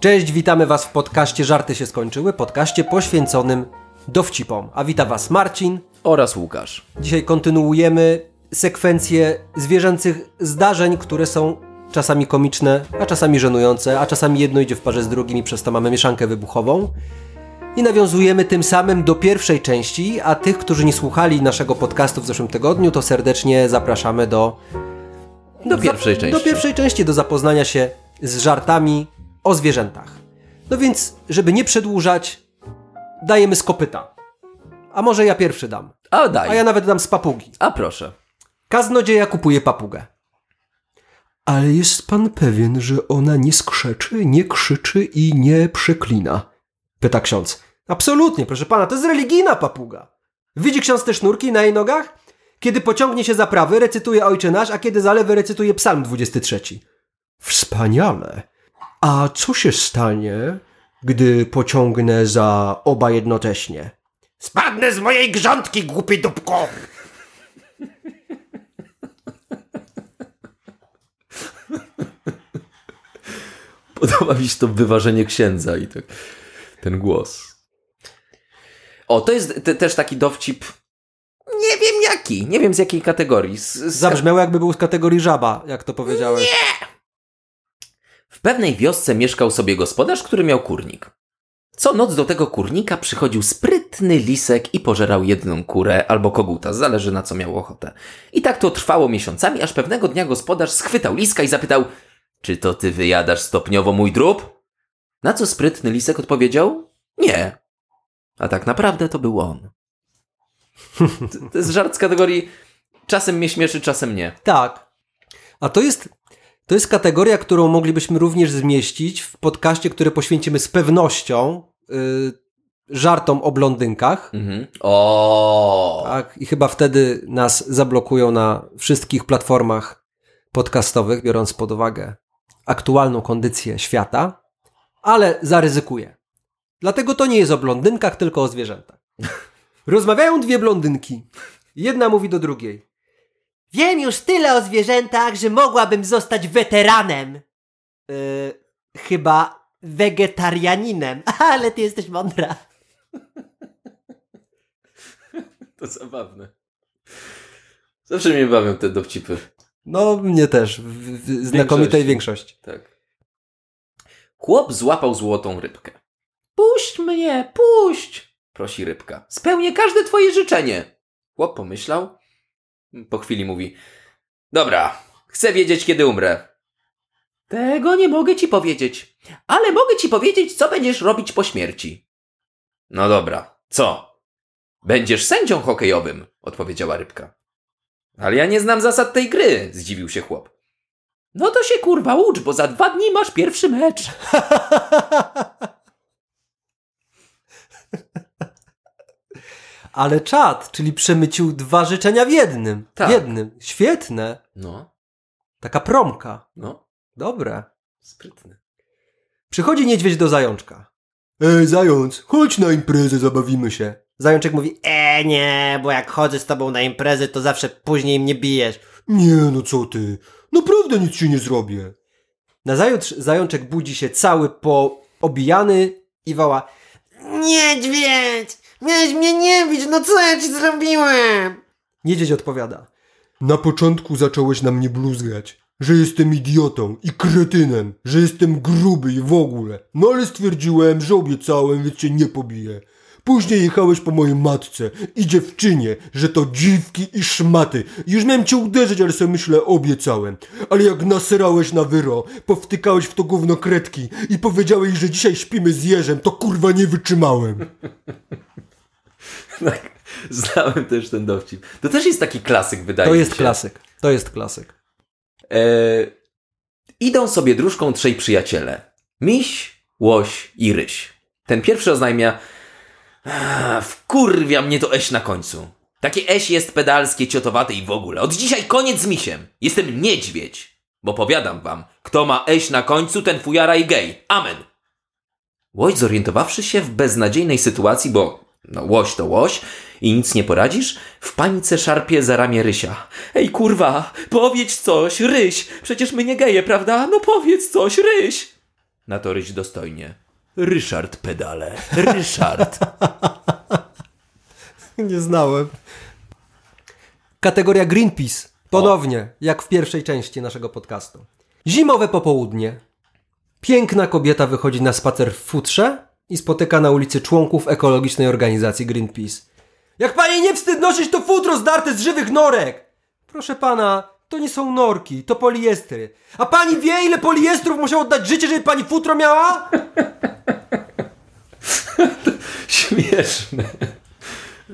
Cześć, witamy Was w podcaście Żarty się skończyły, podcaście poświęconym dowcipom. A wita Was Marcin oraz Łukasz. Dzisiaj kontynuujemy sekwencję zwierzęcych zdarzeń, które są czasami komiczne, a czasami żenujące, a czasami jedno idzie w parze z drugim i przez to mamy mieszankę wybuchową. I nawiązujemy tym samym do pierwszej części, a tych, którzy nie słuchali naszego podcastu w zeszłym tygodniu, to serdecznie zapraszamy do do pierwszej części. Do pierwszej części, do zapoznania się z żartami o zwierzętach. No więc, żeby nie przedłużać, dajemy z kopyta. A może ja pierwszy dam. A daj. A ja nawet dam z papugi. A proszę. Kaznodzieja kupuje papugę. Ale jest pan pewien, że ona nie skrzeczy, nie krzyczy i nie przeklina? Pyta ksiądz. Absolutnie, proszę pana, to jest religijna papuga. Widzi ksiądz te sznurki na jej nogach? Kiedy pociągnie się za prawy, recytuje Ojcze Nasz, a kiedy za lewy, recytuje Psalm 23. Wspaniale. A co się stanie, gdy pociągnę za oba jednocześnie? Spadnę z mojej grządki, głupi dupko! Podoba mi się to wyważenie księdza i tak, ten głos. O, to jest te, też taki dowcip. Nie wiem jaki, nie wiem z jakiej kategorii. Z, z... Zabrzmiało jakby był z kategorii żaba, jak to powiedziałeś. Nie! W pewnej wiosce mieszkał sobie gospodarz, który miał kurnik. Co noc do tego kurnika przychodził sprytny lisek i pożerał jedną kurę albo koguta, zależy na co miał ochotę. I tak to trwało miesiącami, aż pewnego dnia gospodarz schwytał liska i zapytał: Czy to ty wyjadasz stopniowo mój drób? Na co sprytny lisek odpowiedział: Nie. A tak naprawdę to był on. To jest żart z kategorii czasem mnie śmieszy, czasem nie. Tak. A to jest to jest kategoria, którą moglibyśmy również zmieścić w podcaście, który poświęcimy z pewnością yy, żartom o blondynkach. Mhm. O. Tak, i chyba wtedy nas zablokują na wszystkich platformach podcastowych, biorąc pod uwagę aktualną kondycję świata, ale zaryzykuję. Dlatego to nie jest o blondynkach, tylko o zwierzętach. Rozmawiają dwie blondynki. Jedna mówi do drugiej. Wiem już tyle o zwierzętach, że mogłabym zostać weteranem. Yy, chyba wegetarianinem, ale ty jesteś mądra. To zabawne. Zawsze mnie bawią te dowcipy. No, mnie też. W, w znakomitej większości. Tak. Chłop złapał złotą rybkę. Puść mnie, puść! Prosi rybka. Spełnię każde twoje życzenie. Chłop pomyślał po chwili mówi: Dobra, chcę wiedzieć, kiedy umrę. Tego nie mogę ci powiedzieć, ale mogę ci powiedzieć, co będziesz robić po śmierci. No dobra, co? Będziesz sędzią hokejowym, odpowiedziała rybka. Ale ja nie znam zasad tej gry, zdziwił się chłop. No to się kurwa ucz, bo za dwa dni masz pierwszy mecz. Ale czad, czyli przemycił dwa życzenia w jednym. Tak. W jednym. Świetne. No. Taka promka. No. Dobre. Sprytny. Przychodzi niedźwiedź do zajączka. Ej, zając, chodź na imprezę, zabawimy się. Zajączek mówi, e nie, bo jak chodzę z tobą na imprezę, to zawsze później mnie bijesz. Nie, no co ty, naprawdę nic ci nie zrobię. Nazajutrz zajączek budzi się cały poobijany i woła, niedźwiedź, Miałeś mnie nie bić, no co ja ci zrobiłem? Niedźwiedź odpowiada. Na początku zacząłeś na mnie bluzgać, że jestem idiotą i kretynem, że jestem gruby i w ogóle. No ale stwierdziłem, że obiecałem, więc cię nie pobiję. Później jechałeś po mojej matce i dziewczynie, że to dziwki i szmaty. Już miałem cię uderzyć, ale sobie myślę, obiecałem. Ale jak naserałeś na wyro, powtykałeś w to gówno kredki i powiedziałeś, że dzisiaj śpimy z jeżem, to kurwa nie wytrzymałem. tak, znałem też ten dowcip. To też jest taki klasyk, wydaje to mi się. To jest klasyk. To jest klasyk. E, idą sobie dróżką trzej przyjaciele. Miś, łoś i ryś. Ten pierwszy oznajmia wkurwia mnie to eś na końcu. Takie eś jest pedalskie, ciotowate i w ogóle. Od dzisiaj koniec z misiem. Jestem niedźwiedź. Bo powiadam wam, kto ma eś na końcu, ten fujara i gej. Amen. Łoś zorientowawszy się w beznadziejnej sytuacji, bo no łoś to łoś i nic nie poradzisz, w panice szarpie za ramię Rysia. Ej kurwa, powiedz coś, Ryś, przecież my nie geje, prawda? No powiedz coś, Ryś. Na to Ryś dostojnie. Ryszard pedale. Ryszard. Nie znałem. Kategoria Greenpeace. Ponownie, jak w pierwszej części naszego podcastu. Zimowe popołudnie. Piękna kobieta wychodzi na spacer w futrze i spotyka na ulicy członków ekologicznej organizacji Greenpeace. Jak pani nie wstyd nosić to futro zdarte z żywych norek! Proszę pana, to nie są norki, to poliestry. A pani wie, ile poliestrów musiał oddać życie, żeby pani futro miała? Śmieszne.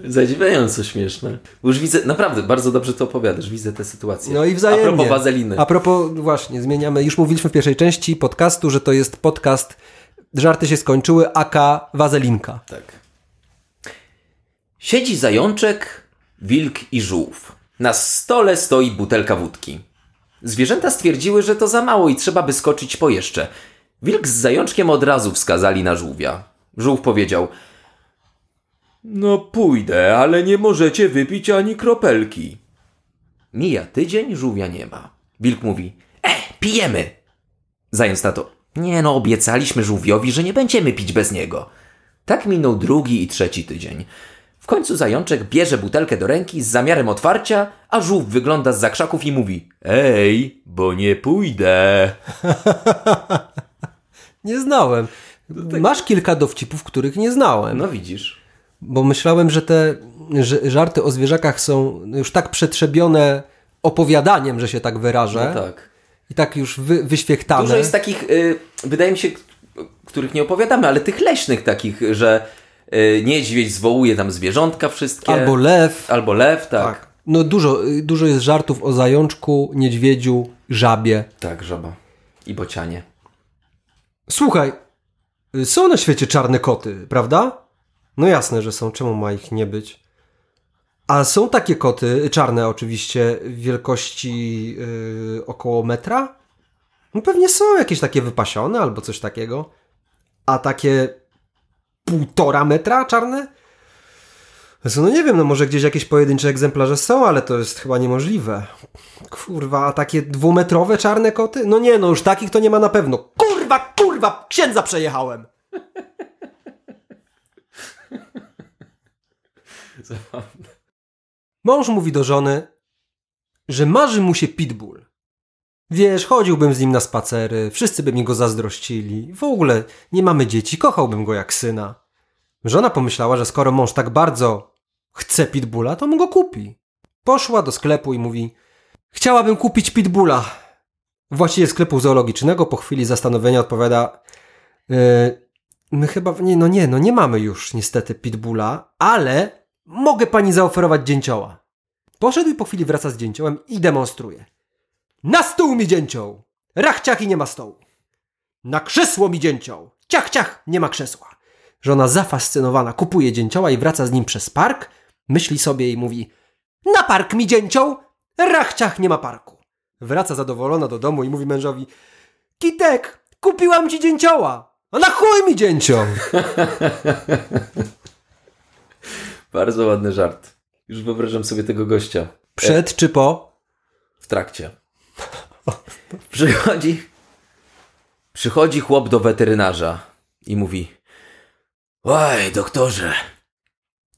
Zadziwiająco śmieszne. Już widzę, naprawdę, bardzo dobrze to opowiadasz. Widzę tę sytuację. No i wzajemnie. A propos wazeliny. A propos, właśnie, zmieniamy. Już mówiliśmy w pierwszej części podcastu, że to jest podcast Żarty się skończyły, aka Wazelinka. Tak. Siedzi zajączek, wilk i żółw. Na stole stoi butelka wódki. Zwierzęta stwierdziły, że to za mało i trzeba by skoczyć po jeszcze. Wilk z zajączkiem od razu wskazali na żółwia. Żółw powiedział: No pójdę, ale nie możecie wypić ani kropelki. Mija tydzień, żółwia nie ma. Wilk mówi: E, pijemy! Zając na to: Nie no, obiecaliśmy żółwiowi, że nie będziemy pić bez niego. Tak minął drugi i trzeci tydzień. W końcu zajączek bierze butelkę do ręki z zamiarem otwarcia, a żółw wygląda z krzaków i mówi: Ej, bo nie pójdę. Nie znałem. Masz kilka dowcipów, których nie znałem. No widzisz. Bo myślałem, że te żarty o zwierzakach są już tak przetrzebione opowiadaniem, że się tak wyrażę. No tak. I tak już wy, wyświechtane. Dużo jest takich, y, wydaje mi się, których nie opowiadamy, ale tych leśnych takich, że niedźwiedź zwołuje tam zwierzątka wszystkie. Albo lew. Albo lew, tak. Tak. No dużo, dużo jest żartów o zajączku, niedźwiedziu, żabie. Tak, żaba. I bocianie. Słuchaj, są na świecie czarne koty, prawda? No jasne, że są. Czemu ma ich nie być? A są takie koty, czarne oczywiście, wielkości yy, około metra? No pewnie są jakieś takie wypasione albo coś takiego. A takie półtora metra czarne? Jezu, No nie wiem, no może gdzieś jakieś pojedyncze egzemplarze są, ale to jest chyba niemożliwe. Kurwa, a takie dwumetrowe czarne koty? No nie, no już takich to nie ma na pewno. Kurwa, kurwa, księdza przejechałem! Mąż mówi do żony, że marzy mu się pitbull. Wiesz, chodziłbym z nim na spacery, wszyscy by mi go zazdrościli. W ogóle nie mamy dzieci, kochałbym go jak syna. Żona pomyślała, że skoro mąż tak bardzo chce pitbulla, to mu go kupi. Poszła do sklepu i mówi: Chciałabym kupić pitbulla. Właściciel sklepu zoologicznego po chwili zastanowienia odpowiada: "Yy, My chyba. Nie, no nie, no nie mamy już niestety pitbulla, ale mogę pani zaoferować dzięcioła. Poszedł i po chwili wraca z dzięciołem i demonstruje. Na stół mi dzięcioł! Rach, ciach i nie ma stołu. Na krzesło mi dzięcioł! Ciach, ciach, nie ma krzesła. Żona zafascynowana kupuje dzięcioła i wraca z nim przez park, myśli sobie i mówi Na park mi dzięcioł! Rach, ciach, nie ma parku. Wraca zadowolona do domu i mówi mężowi Kitek, kupiłam ci dzięcioła! A na chuj mi dzięcioł! Bardzo ładny żart. Już wyobrażam sobie tego gościa. Przed czy po? W trakcie. Przychodzi. Przychodzi chłop do weterynarza i mówi: Oj, doktorze,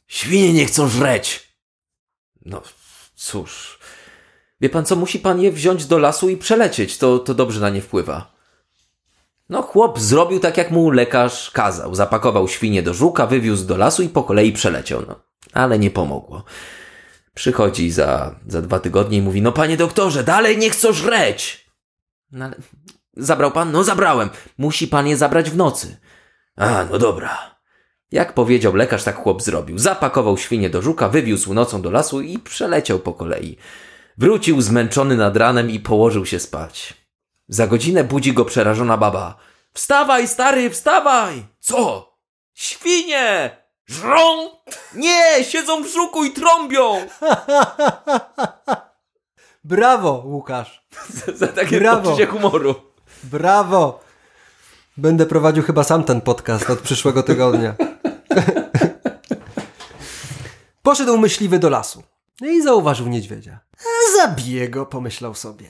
świnie nie chcą żreć. No cóż. Wie pan co, musi pan je wziąć do lasu i przelecieć. To, to dobrze na nie wpływa. No, chłop zrobił tak, jak mu lekarz kazał. Zapakował świnie do żuka, wywiózł do lasu i po kolei przeleciał. No, ale nie pomogło. Przychodzi za, za dwa tygodnie i mówi: No, panie doktorze, dalej nie chcą żreć. No, ale zabrał pan? No, zabrałem. Musi pan je zabrać w nocy. A, no dobra. Jak powiedział lekarz, tak chłop zrobił. Zapakował świnie do żuka, wywiózł nocą do lasu i przeleciał po kolei. Wrócił zmęczony nad ranem i położył się spać. Za godzinę budzi go przerażona baba. Wstawaj, stary, wstawaj! Co? Świnie! Żrą? Nie, siedzą w żuku i trąbią! Brawo, Łukasz! Za takie Brawo. poczucie humoru. Brawo! Będę prowadził chyba sam ten podcast od przyszłego tygodnia. Poszedł myśliwy do lasu i zauważył niedźwiedzia. Zabiję go, pomyślał sobie.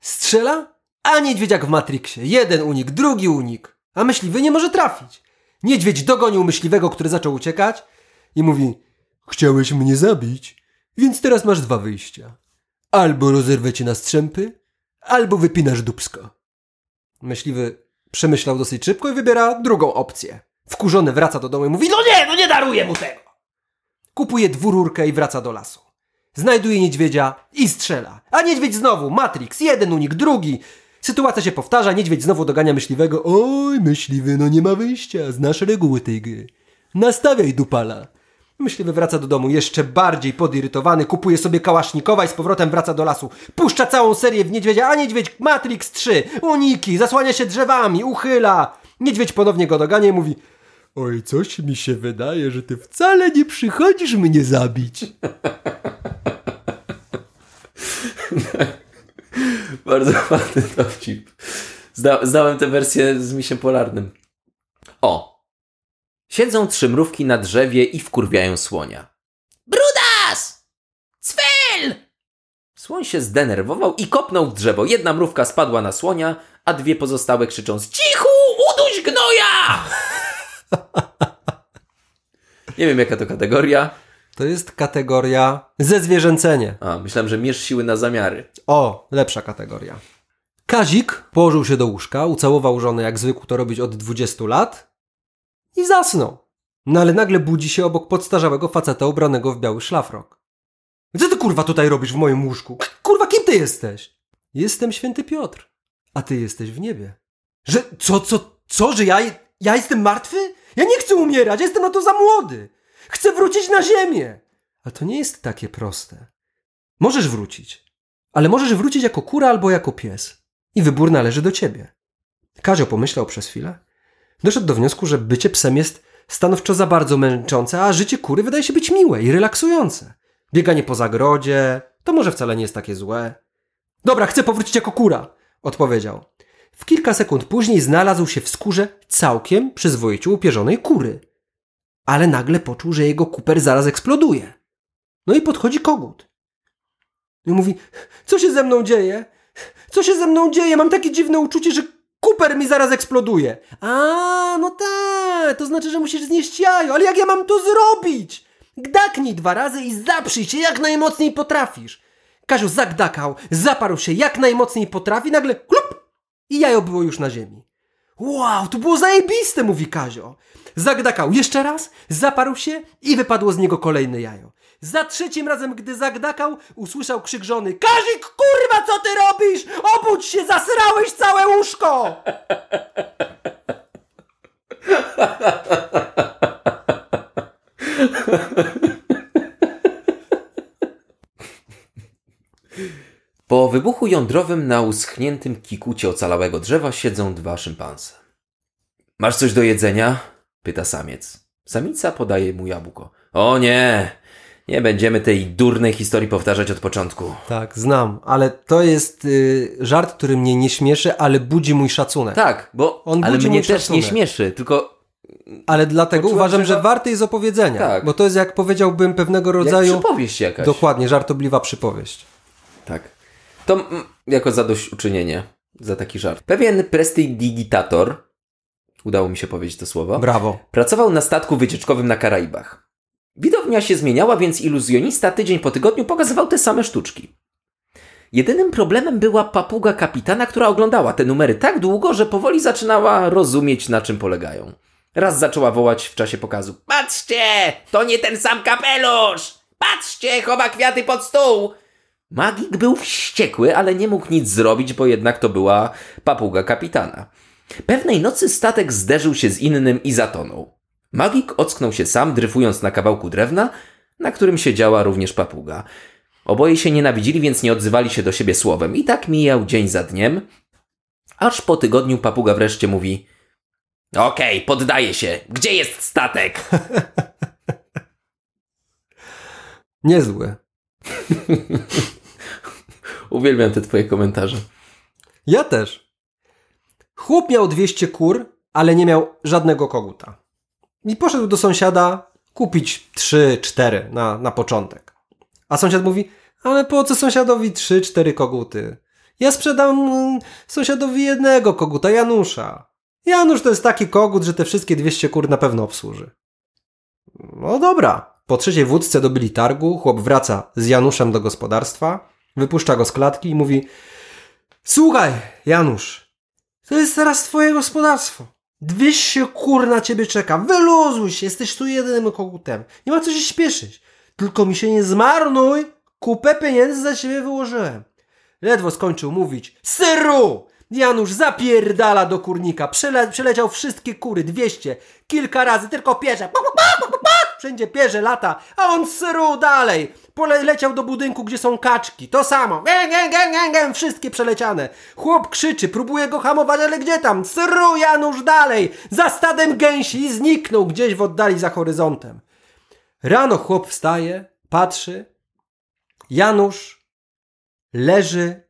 Strzela, a niedźwiedziak w Matrixie. Jeden unik, drugi unik. a myśliwy nie może trafić. Niedźwiedź dogonił myśliwego, który zaczął uciekać i mówi: Chciałeś mnie zabić, więc teraz masz dwa wyjścia. Albo rozerwę cię na strzępy, albo wypinasz dubsko. Myśliwy przemyślał dosyć szybko i wybiera drugą opcję. Wkurzony wraca do domu i mówi: No nie, no nie daruję mu tego! Kupuje dwururkę i wraca do lasu. Znajduje niedźwiedzia i strzela. A niedźwiedź znowu, Matrix, jeden unik, drugi. Sytuacja się powtarza, niedźwiedź znowu dogania myśliwego. Oj, myśliwy, no nie ma wyjścia, znasz reguły tej gry. Nastawiaj dupala. Myśliwy wraca do domu jeszcze bardziej podirytowany, kupuje sobie kałasznikowa i z powrotem wraca do lasu. Puszcza całą serię w niedźwiedzia, a niedźwiedź Matrix 3, uniki, zasłania się drzewami, uchyla. Niedźwiedź ponownie go dogania i mówi Oj, coś mi się wydaje, że ty wcale nie przychodzisz mnie zabić. Bardzo ładny dowcip. Zda, zdałem tę wersję z misiem polarnym. O! Siedzą trzy mrówki na drzewie i wkurwiają słonia. Brudas! Cwel! Słoń się zdenerwował i kopnął w drzewo. Jedna mrówka spadła na słonia, a dwie pozostałe krzycząc Cichu! Uduś gnoja! Nie wiem jaka to kategoria. To jest kategoria zezwierzęcenie. A, myślałem, że mierz siły na zamiary. O, lepsza kategoria. Kazik położył się do łóżka, ucałował żonę jak zwykł to robić od 20 lat i zasnął. No ale nagle budzi się obok podstarzałego faceta ubranego w biały szlafrok. Co ty kurwa tutaj robisz w moim łóżku? Kurwa, kim ty jesteś? Jestem święty Piotr, a ty jesteś w niebie. Że co, co, co, że ja, ja jestem martwy? Ja nie chcę umierać, jestem na to za młody. Chcę wrócić na ziemię. Ale to nie jest takie proste. Możesz wrócić, ale możesz wrócić jako kura albo jako pies. I wybór należy do ciebie. Kazio pomyślał przez chwilę. Doszedł do wniosku, że bycie psem jest stanowczo za bardzo męczące, a życie kury wydaje się być miłe i relaksujące. Bieganie po zagrodzie to może wcale nie jest takie złe. Dobra, chcę powrócić jako kura, odpowiedział. W kilka sekund później znalazł się w skórze całkiem przyzwoicie upierzonej kury. Ale nagle poczuł, że jego kuper zaraz eksploduje. No i podchodzi kogut. I mówi, co się ze mną dzieje? Co się ze mną dzieje? Mam takie dziwne uczucie, że kuper mi zaraz eksploduje. A, no tak, to znaczy, że musisz znieść jajo, ale jak ja mam to zrobić? Gdaknij dwa razy i zaprzyj się jak najmocniej potrafisz. Kaziu zagdakał, zaparł się jak najmocniej potrafi, nagle klup i jajo było już na ziemi. Wow, to było zajebiste, mówi Kazio. Zagdakał jeszcze raz, zaparł się i wypadło z niego kolejne jajo. Za trzecim razem, gdy zagdakał, usłyszał krzyk żony. Kazik, kurwa, co ty robisz? Obudź się, zasrałeś całe łóżko! wybuchu jądrowym na uschniętym kikucie ocalałego drzewa siedzą dwa szympanse. Masz coś do jedzenia? pyta samiec. Samica podaje mu jabłko. O nie! Nie będziemy tej durnej historii powtarzać od początku. Tak, znam, ale to jest y, żart, który mnie nie śmieszy, ale budzi mój szacunek. Tak, bo On ale budzi mnie mój też nie szacunek. śmieszy, tylko Ale dlatego Poczułem, uważam, że że warte jest opowiedzenia. Tak. Bo to jest, jak powiedziałbym, pewnego jak rodzaju... przypowieść jakaś. Dokładnie, żartobliwa przypowieść. Tak. To jako zadośćuczynienie za taki żart. Pewien prestidigitator, udało mi się powiedzieć to słowo, Brawo. pracował na statku wycieczkowym na Karaibach. Widownia się zmieniała, więc iluzjonista tydzień po tygodniu pokazywał te same sztuczki. Jedynym problemem była papuga kapitana, która oglądała te numery tak długo, że powoli zaczynała rozumieć, na czym polegają. Raz zaczęła wołać w czasie pokazu: Patrzcie! To nie ten sam kapelusz! Patrzcie! Chowa kwiaty pod stół! Magik był wściekły, ale nie mógł nic zrobić, bo jednak to była papuga kapitana. Pewnej nocy statek zderzył się z innym i zatonął. Magik ocknął się sam, dryfując na kawałku drewna, na którym siedziała również papuga. Oboje się nienawidzili, więc nie odzywali się do siebie słowem. I tak mijał dzień za dniem, aż po tygodniu papuga wreszcie mówi Okej, poddaję się. Gdzie jest statek? Niezłe. Uwielbiam te twoje komentarze. Ja też. Chłop miał 200 kur, ale nie miał żadnego koguta. I poszedł do sąsiada kupić 3-4 na, na początek. A sąsiad mówi, ale po co sąsiadowi 3-4 koguty? Ja sprzedam mm, sąsiadowi jednego koguta, Janusza. Janusz to jest taki kogut, że te wszystkie 200 kur na pewno obsłuży. No dobra. Po trzeciej wódce dobyli targu, chłop wraca z Januszem do gospodarstwa, wypuszcza go z klatki i mówi Słuchaj, Janusz, to jest teraz twoje gospodarstwo. 200 kur na ciebie czeka. Wyluzuj się, jesteś tu jedynym kogutem. Nie ma co się śpieszyć. Tylko mi się nie zmarnuj. Kupę pieniędzy za ciebie wyłożyłem. Ledwo skończył mówić. Syru! Janusz zapierdala do kurnika. Przele przeleciał wszystkie kury, 200. Kilka razy, tylko pierze. Wszędzie pierze lata, a on syru dalej. Poleciał do budynku, gdzie są kaczki. To samo. Gę, gę, gę, gę. Wszystkie przeleciane. Chłop krzyczy, próbuje go hamować, ale gdzie tam? Syru Janusz dalej. Za stadem gęsi i zniknął gdzieś w oddali za horyzontem. Rano chłop wstaje, patrzy. Janusz leży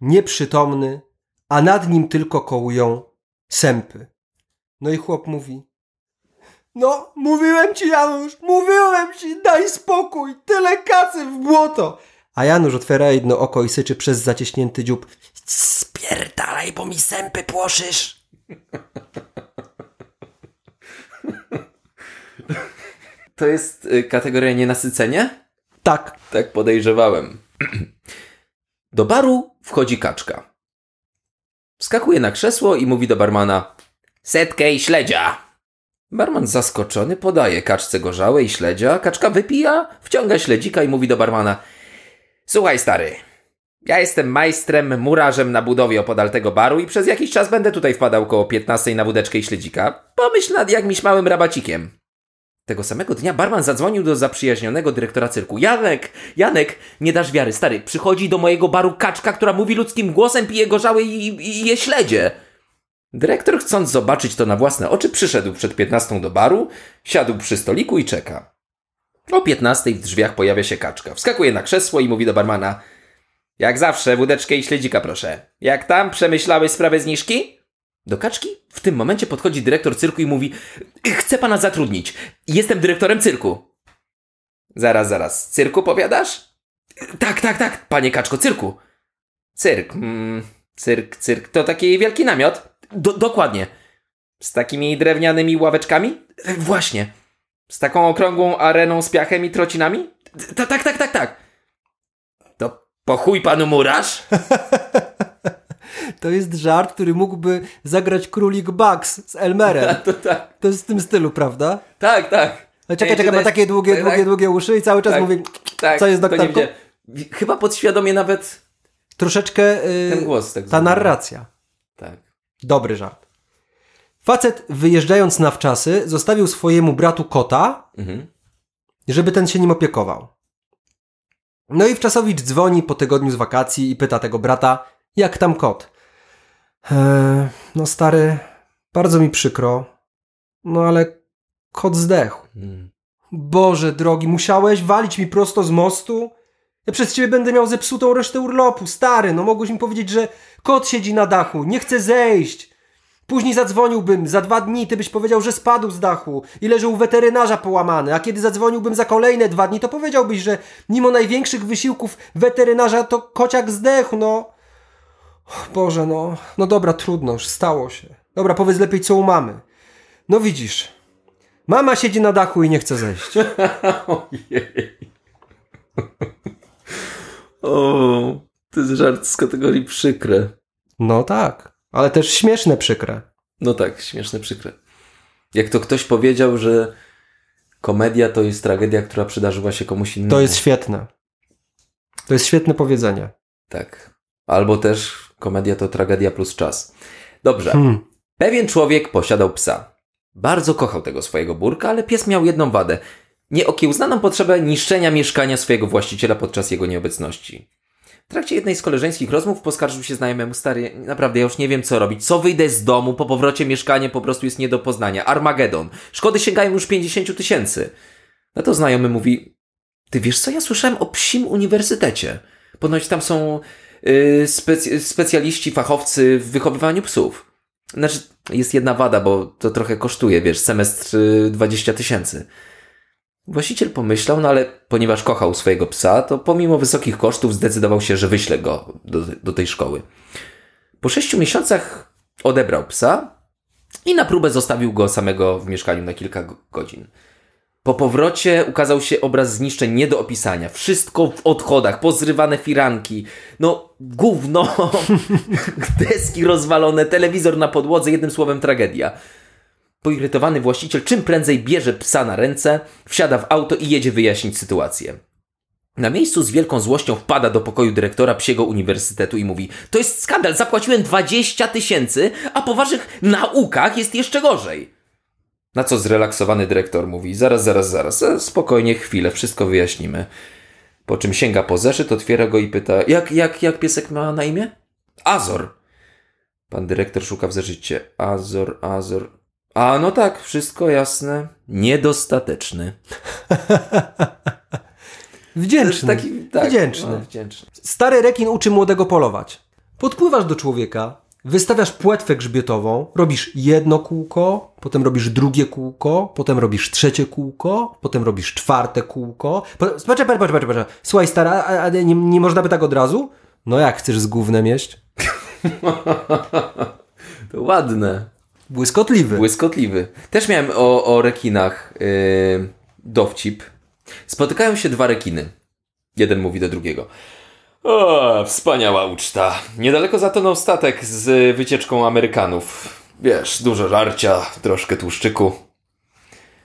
nieprzytomny, a nad nim tylko kołują sępy. No i chłop mówi: No, mówiłem ci, Janusz, mówiłem ci, daj spokój, tyle kacy w błoto. A Janusz otwiera jedno oko i syczy przez zaciśnięty dziób: Spierdalaj, bo mi sępy płoszysz. To jest y, kategoria nienasycenie? Tak, Tak podejrzewałem. Do baru wchodzi kaczka. Wskakuje na krzesło i mówi do barmana Setkę i śledzia. Barman zaskoczony podaje kaczce gorzałe i śledzia. Kaczka wypija, wciąga śledzika i mówi do barmana Słuchaj stary, ja jestem majstrem, murarzem na budowie opodal tego baru i przez jakiś czas będę tutaj wpadał koło 15 na wódeczkę i śledzika. Pomyśl nad jakimś małym rabacikiem. Tego samego dnia barman zadzwonił do zaprzyjaźnionego dyrektora cyrku. Janek, Janek, nie dasz wiary, stary, przychodzi do mojego baru kaczka, która mówi ludzkim głosem, pije gorzałe i, i je śledzie. Dyrektor, chcąc zobaczyć to na własne oczy, przyszedł przed 15 do baru, siadł przy stoliku i czeka. O 15 w drzwiach pojawia się kaczka. Wskakuje na krzesło i mówi do barmana Jak zawsze, wódeczkę i śledzika proszę. Jak tam, przemyślałeś sprawę zniżki? Do kaczki w tym momencie podchodzi dyrektor cyrku i mówi Chcę pana zatrudnić. Jestem dyrektorem cyrku. Zaraz, zaraz. Cyrku powiadasz? Tak, tak, tak, panie kaczko, cyrku. Cyrk. Mm, cyrk, cyrk. To taki wielki namiot? Do, dokładnie. Z takimi drewnianymi ławeczkami? E, Właśnie. Z taką okrągłą areną z piachem i trocinami? Tak, tak, tak, tak, tak. To po chuj panu murarz? to jest żart, który mógłby zagrać królik Bugs z Elmerem. To tak. To jest w tym stylu, prawda? Tak, tak. Ale czekaj, czekaj, ma takie długie, tak, długie, długie uszy i cały czas tak, mówi tak, co jest doktorką? Chyba podświadomie nawet troszeczkę y, ten głos tak ta narracja. Tak. Dobry żart. Facet wyjeżdżając na wczasy zostawił swojemu bratu kota, Mhm. żeby ten się nim opiekował. No i wczasowicz dzwoni po tygodniu z wakacji i pyta tego brata, jak tam kot? Eee, no stary, bardzo mi przykro, no ale kot zdechł. Mm. Boże drogi, musiałeś walić mi prosto z mostu? Ja przez ciebie będę miał zepsutą resztę urlopu, stary, no mogłeś mi powiedzieć, że kot siedzi na dachu, nie chce zejść. Później zadzwoniłbym, za dwa dni ty byś powiedział, że spadł z dachu i leży u weterynarza połamany, a kiedy zadzwoniłbym za kolejne dwa dni, to powiedziałbyś, że mimo największych wysiłków weterynarza to kociak zdechł, no. Boże, no, no dobra, trudno, już stało się. Dobra, powiedz lepiej, co u mamy. No widzisz, mama siedzi na dachu i nie chce zejść. Ojej. O, to jest żart z kategorii przykre. No tak, ale też śmieszne, przykre. No tak, śmieszne, przykre. Jak to ktoś powiedział, że komedia to jest tragedia, która przydarzyła się komuś innemu. To jest świetne. To jest świetne powiedzenie. Tak. Albo też komedia to tragedia plus czas. Dobrze. Hmm. Pewien człowiek posiadał psa. Bardzo kochał tego swojego burka, ale pies miał jedną wadę. Nieokiełznaną potrzebę niszczenia mieszkania swojego właściciela podczas jego nieobecności. W trakcie jednej z koleżeńskich rozmów poskarżył się znajomemu stary, naprawdę ja już nie wiem co robić. Co wyjdę z domu, po powrocie mieszkanie po prostu jest nie do poznania. Armagedon. Szkody sięgają już 50 tysięcy. Na to znajomy mówi, ty wiesz co, ja słyszałem o psim uniwersytecie. Ponoć tam są yy, specjaliści, fachowcy w wychowywaniu psów. Znaczy, jest jedna wada, bo to trochę kosztuje, wiesz, semestr y, 20 tysięcy. Właściciel pomyślał, no ale ponieważ kochał swojego psa, to pomimo wysokich kosztów zdecydował się, że wyśle go do, do tej szkoły. Po sześciu miesiącach odebrał psa i na próbę zostawił go samego w mieszkaniu na kilka go- godzin. Po powrocie ukazał się obraz zniszczeń nie do opisania. Wszystko w odchodach, pozrywane firanki, no gówno, deski rozwalone, telewizor na podłodze, jednym słowem tragedia. Poirytowany właściciel czym prędzej bierze psa na ręce, wsiada w auto i jedzie wyjaśnić sytuację. Na miejscu z wielką złością wpada do pokoju dyrektora psiego uniwersytetu i mówi To jest skandal, zapłaciłem 20 tysięcy, a po waszych naukach jest jeszcze gorzej. Na co zrelaksowany dyrektor mówi Zaraz, zaraz, zaraz, e, spokojnie, chwilę, wszystko wyjaśnimy. Po czym sięga po zeszyt, otwiera go i pyta Jak, jak, jak piesek ma na imię? Azor. Pan dyrektor szuka w zeszycie. Azor, Azor. A no tak, wszystko jasne. Niedostateczny. Wdzięczny. Taki, tak, Wdzięczny. No, wdzięczny. Stary rekin uczy młodego polować. Podpływasz do człowieka, wystawiasz płetwę grzbietową, robisz jedno kółko, potem robisz drugie kółko, potem robisz trzecie kółko, potem robisz czwarte kółko. Potem... Patrz, patrz, patrz, patrz. Słuchaj, stara, a, a nie, nie można by tak od razu? No jak chcesz z gównem jeść? To ładne. Błyskotliwy. Błyskotliwy. Też miałem o, o rekinach yy, dowcip. Spotykają się dwa rekiny. Jeden mówi do drugiego. O, wspaniała uczta. Niedaleko zatonął statek z wycieczką Amerykanów. Wiesz, dużo żarcia, troszkę tłuszczyku.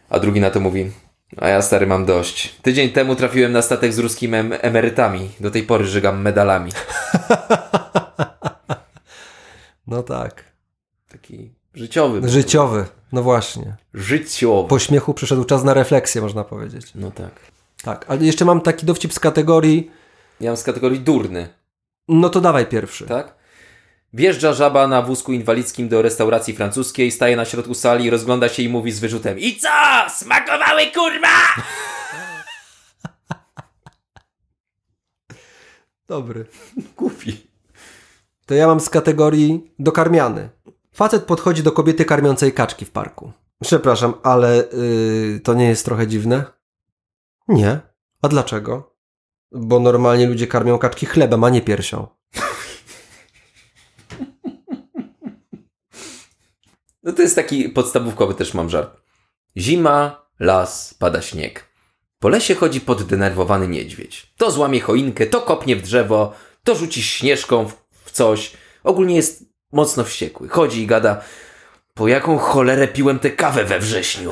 A drugi na to mówi. A ja stary mam dość. Tydzień temu trafiłem na statek z ruskimi em- emerytami. Do tej pory żygam medalami. No tak. Taki życiowy. Życiowy. No właśnie. Życiowy. Po śmiechu przyszedł czas na refleksję, można powiedzieć. No tak. Tak, ale jeszcze mam taki dowcip z kategorii, Ja mam z kategorii durny. no to dawaj pierwszy. tak? Wjeżdża żaba na wózku inwalidzkim do restauracji francuskiej, staje na środku sali, rozgląda się i mówi z wyrzutem I co? Smakowały kurwa! Dobry. Głupi. To ja mam z kategorii dokarmiany. Facet podchodzi do kobiety karmiącej kaczki w parku. Przepraszam, ale yy, to nie jest trochę dziwne? Nie. A dlaczego? Bo normalnie ludzie karmią kaczki chlebem, a nie piersią. No to jest taki podstawówkowy też mam żart. Zima, las, pada śnieg. Po lesie chodzi poddenerwowany niedźwiedź. To złamie choinkę, to kopnie w drzewo, to rzuci śnieżką w, w coś. Ogólnie jest mocno wściekły. Chodzi i gada po jaką cholerę piłem tę kawę we wrześniu.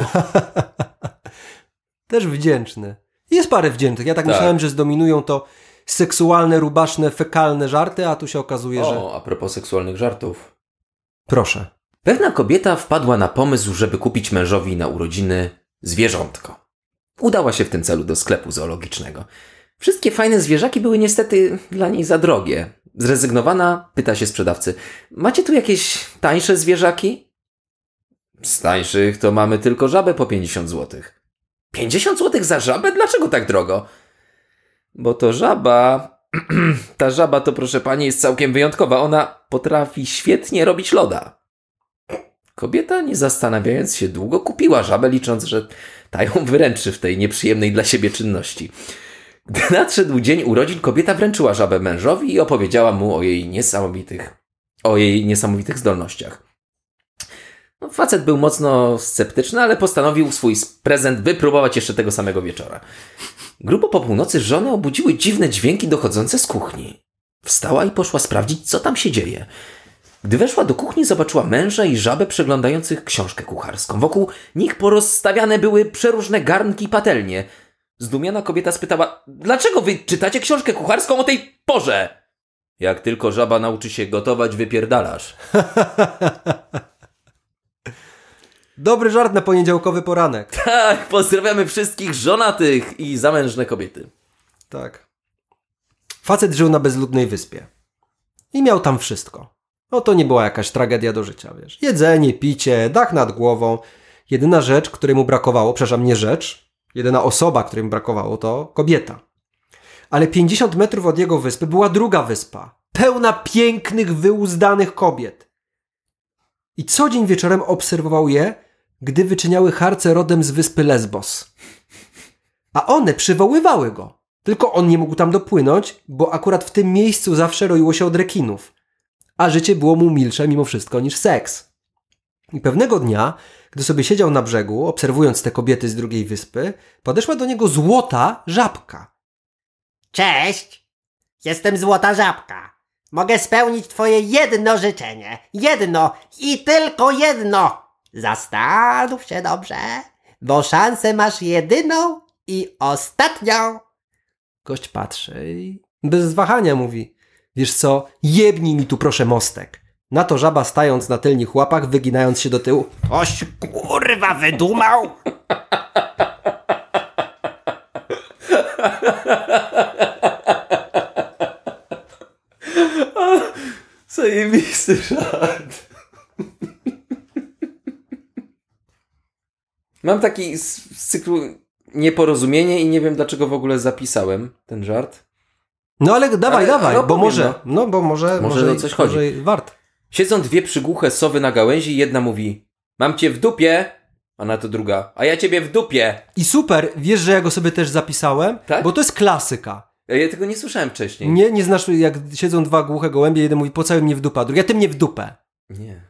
Też wdzięczny. Jest parę wdzięcznych. Ja tak, Tak. myślałem, że zdominują to seksualne, rubaszne, fekalne żarty, a tu się okazuje, że... O, a propos seksualnych żartów. Proszę. Pewna kobieta wpadła na pomysł, żeby kupić mężowi na urodziny zwierzątko. Udała się w tym celu do sklepu zoologicznego. Wszystkie fajne zwierzaki były niestety dla niej za drogie. Zrezygnowana pyta się sprzedawcy: Macie tu jakieś tańsze zwierzaki? Z tańszych to mamy tylko żabę po 50 zł. 50 zł za żabę? Dlaczego tak drogo? Bo to żaba. Ta żaba to, proszę pani, jest całkiem wyjątkowa. Ona potrafi świetnie robić loda. Kobieta, nie zastanawiając się długo, kupiła żabę, licząc, że ta ją wyręczy w tej nieprzyjemnej dla siebie czynności. Gdy nadszedł dzień urodzin, kobieta wręczyła żabę mężowi i opowiedziała mu o jej niesamowitych, o jej niesamowitych zdolnościach. No, facet był mocno sceptyczny, ale postanowił swój prezent wypróbować jeszcze tego samego wieczora. Grubo po północy żonę obudziły dziwne dźwięki dochodzące z kuchni. Wstała i poszła sprawdzić, co tam się dzieje. Gdy weszła do kuchni, zobaczyła męża i żabę przeglądających książkę kucharską. Wokół nich porozstawiane były przeróżne garnki i patelnie. Zdumiona kobieta spytała, dlaczego wy czytacie książkę kucharską o tej porze? Jak tylko żaba nauczy się gotować, wypierdalasz. Dobry żart na poniedziałkowy poranek. Tak, pozdrawiamy wszystkich żonatych i zamężne kobiety. Tak. Facet żył na bezludnej wyspie. I miał tam wszystko. No to nie była jakaś tragedia do życia, wiesz. Jedzenie, picie, dach nad głową. Jedyna rzecz, której mu brakowało, przepraszam, nie rzecz, jedyna osoba, której mu brakowało, to kobieta. Ale 50 metrów od jego wyspy była druga wyspa. Pełna pięknych, wyuzdanych kobiet. I co dzień wieczorem obserwował je, gdy wyczyniały harce rodem z wyspy Lesbos. A one przywoływały go. Tylko on nie mógł tam dopłynąć, bo akurat w tym miejscu zawsze roiło się od rekinów. A życie było mu milsze mimo wszystko niż seks. I pewnego dnia, gdy sobie siedział na brzegu, obserwując te kobiety z drugiej wyspy, podeszła do niego złota żabka. Cześć! Jestem Złota Żabka. Mogę spełnić twoje jedno życzenie. Jedno i tylko jedno. Zastanów się dobrze, bo szansę masz jedyną i ostatnią. Gość patrzy i bez wahania mówi: Wiesz co, jebnij mi tu proszę mostek. Na to żaba stając na tylnych łapach, wyginając się do tyłu. Oś kurwa wydumał. Zajebisty żart. Mam taki z, z cyklu nieporozumienie i nie wiem dlaczego w ogóle zapisałem ten żart. No ale dawaj, Ale- dawaj, ale bo opowiem, może, no bo może, Może o coś chodzi. Może wart. Siedzą dwie przygłuche sowy na gałęzi i jedna mówi Mam cię w dupie, a na to druga A ja ciebie w dupie. I super, wiesz, że ja go sobie też zapisałem, Tak? bo to jest klasyka. Ja ja tego nie słyszałem wcześniej. Nie, nie znasz, jak siedzą dwa głuche gołębie, jeden mówi, pocałuj mnie w dupę, a drugi, a ty mnie w dupę. Nie.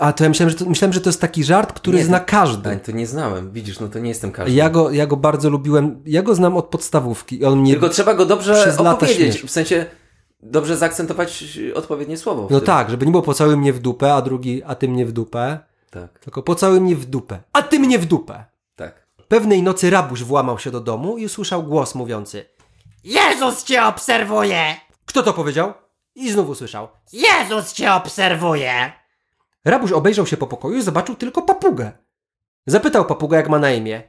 A to ja myślałem, że to, myślałem, że to jest taki żart, który Nie, zna każdy. Ale to nie znałem. Widzisz, no to nie jestem każdy. Ja go, ja go bardzo lubiłem, ja go znam od podstawówki. On mnie, Tylko trzeba go dobrze opowiedzieć. W sensie dobrze zaakcentować odpowiednie słowo. no tym. tak, żeby nie było pocałuj mnie w dupę, a drugi, a ty mnie w dupę. Tak, Tylko pocałuj mnie w dupę, a ty mnie w dupę. tak. Pewnej nocy rabuś włamał się do domu i usłyszał głos mówiący Jezus cię obserwuje. Kto to powiedział? I znów usłyszał. Jezus cię obserwuje. Rabuś obejrzał się po pokoju i zobaczył tylko papugę. Zapytał papugę, jak ma na imię.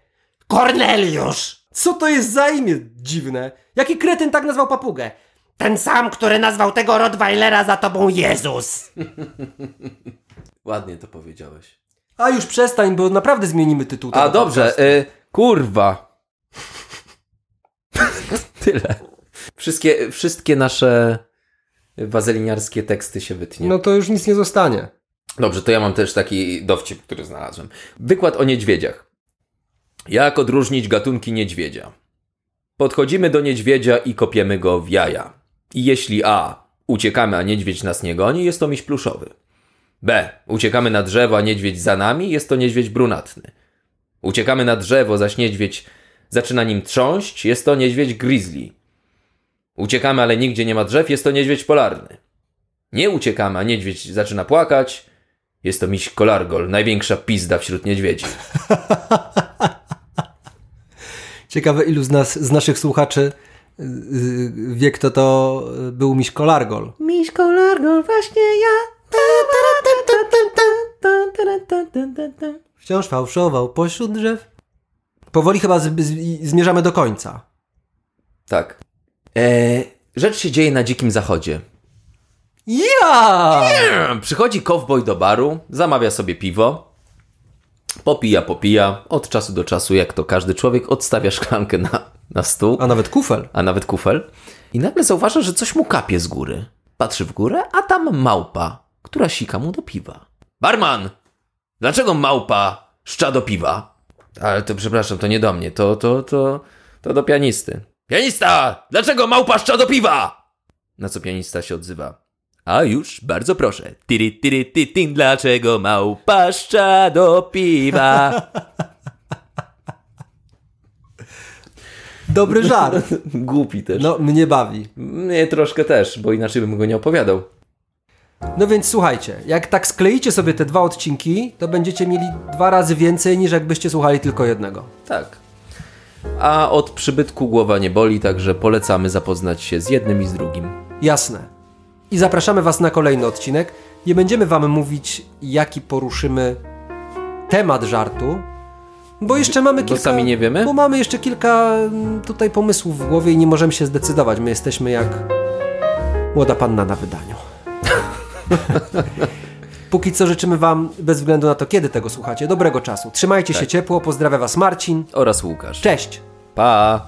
Korneliusz. Co to jest za imię dziwne? Jaki kretyn tak nazwał papugę? Ten sam, który nazwał tego Rottweilera za tobą Jezus. Ładnie to powiedziałeś. A już przestań, bo naprawdę zmienimy tytuł A dobrze, y, kurwa. Tyle. Wszystkie, wszystkie nasze wazeliniarskie teksty się wytnie. No to już nic nie zostanie. Dobrze, to ja mam też taki dowcip, który znalazłem. Wykład o niedźwiedziach. Jak odróżnić gatunki niedźwiedzia? Podchodzimy do niedźwiedzia i kopiemy go w jaja. Jeśli A. Uciekamy, a niedźwiedź nas nie goni, jest to miś pluszowy. B. Uciekamy na drzewo, a niedźwiedź za nami, jest to niedźwiedź brunatny. Uciekamy na drzewo, zaś niedźwiedź zaczyna nim trząść, jest to niedźwiedź grizzly. Uciekamy, ale nigdzie nie ma drzew, jest to niedźwiedź polarny. Nie uciekamy, a niedźwiedź zaczyna płakać, jest to miś kolargol, największa pizda wśród niedźwiedzi. Ciekawe, ilu z nas, z naszych słuchaczy wie, kto to yy, był Miś Kolargol. Miś kolargol, właśnie ja. Wciąż fałszował pośród drzew. Powoli chyba z, z, zmierzamy do końca. Tak. E, rzecz się dzieje na dzikim zachodzie. Ja! Przychodzi kowboj do baru, zamawia sobie piwo, popija, popija, od czasu do czasu, jak to każdy człowiek, odstawia szklankę na, na stół, A nawet kufel. a nawet kufel, i nagle zauważa, że coś mu kapie z góry. Patrzy w górę, a tam małpa, która sika mu do piwa. Barman! Dlaczego małpa szcza do piwa? Ale to przepraszam, to nie do mnie, to, to, to, to do pianisty. Pianista! Dlaczego małpa szcza do piwa? Na co pianista się odzywa. A już, bardzo proszę. Tyry, ty, ty, dlaczego małpa szcza do piwa? Dobry żart. Głupi też. No, mnie bawi. Mnie troszkę też, bo inaczej bym go nie opowiadał. No więc słuchajcie, jak tak skleicie sobie te dwa odcinki, to będziecie mieli dwa razy więcej niż jakbyście słuchali tylko jednego. Tak. A od przybytku głowa nie boli, także polecamy zapoznać się z jednym i z drugim. Jasne. I zapraszamy Was na kolejny odcinek. Nie będziemy Wam mówić, jaki poruszymy temat żartu, bo jeszcze mamy Bo kilka... sami nie wiemy? Bo mamy jeszcze kilka mm, tutaj pomysłów w głowie i nie możemy się zdecydować. My jesteśmy jak młoda panna na wydaniu. Póki co życzymy Wam, bez względu na to, kiedy tego słuchacie, dobrego czasu. Trzymajcie się Tak. ciepło, pozdrawia Was Marcin. Oraz Łukasz. Cześć! Pa!